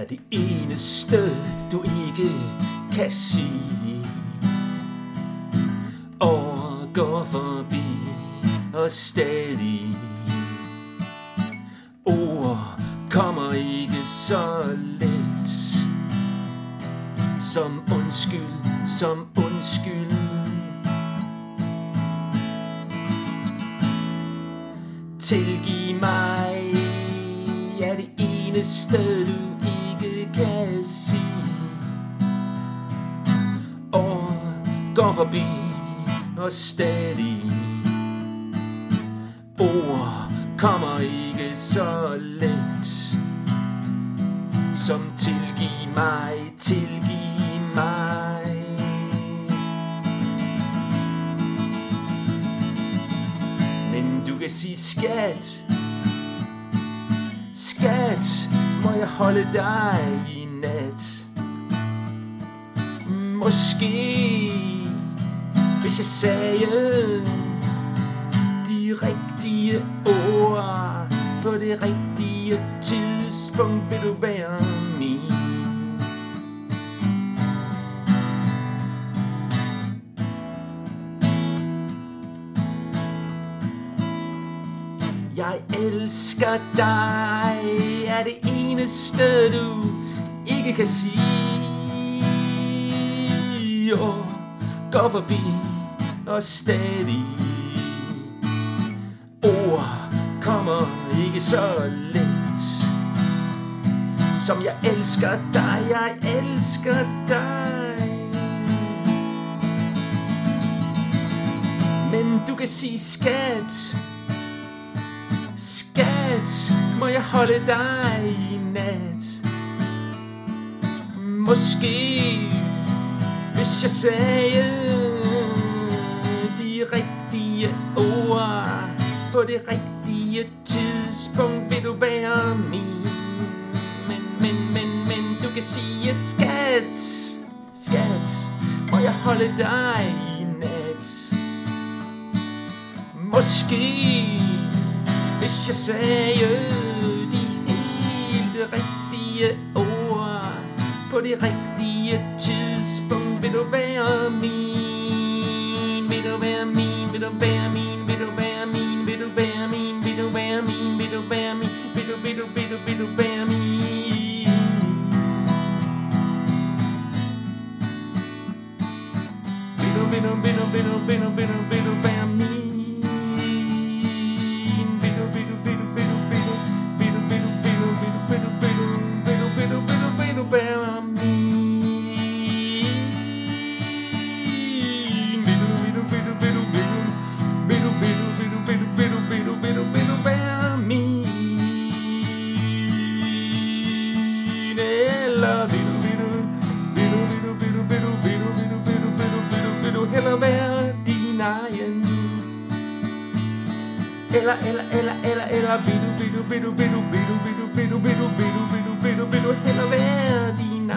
er det eneste, du ikke kan sige. Og går forbi og stadig. Ord kommer ikke så let. Som undskyld, som undskyld. Tilgiv mig det eneste, du ikke kan sige. Og går forbi og stadig. Ord kommer ikke så let. Som tilgiv mig, tilgiv mig. Men du kan sige skat Skat, må jeg holde dig i nat? Måske Hvis jeg sagde De rigtige ord På det rigtige tidspunkt Vil du være min. Jeg elsker dig er det eneste du ikke kan sige. Og går forbi og stadig. Ord kommer ikke så let. Som jeg elsker dig, jeg elsker dig. Men du kan sige skat. Skat, må jeg holde dig i nat? Måske, hvis jeg sagde de rigtige ord på det rigtige tidspunkt, vil du være min. Men, men, men, men, du kan sige skat, skat, må jeg holde dig i nat? Måske, hvis jeg sagde rigtige ord På det rigtige tidspunkt Vil du være min Vil du være min Vil du være min Vil du være min Vil du være min Vil du være min Vil du være min Vil du, vil du, vil du, vil du være min Vil du, vil du, vil du, vil du, vil du, vil du, eller, eller, eller, eller, eller, vil du, vil du, vil du, vil du, vil du, vil du, vil du, vil du, vil du, vil du, vil du, vil du hellere være din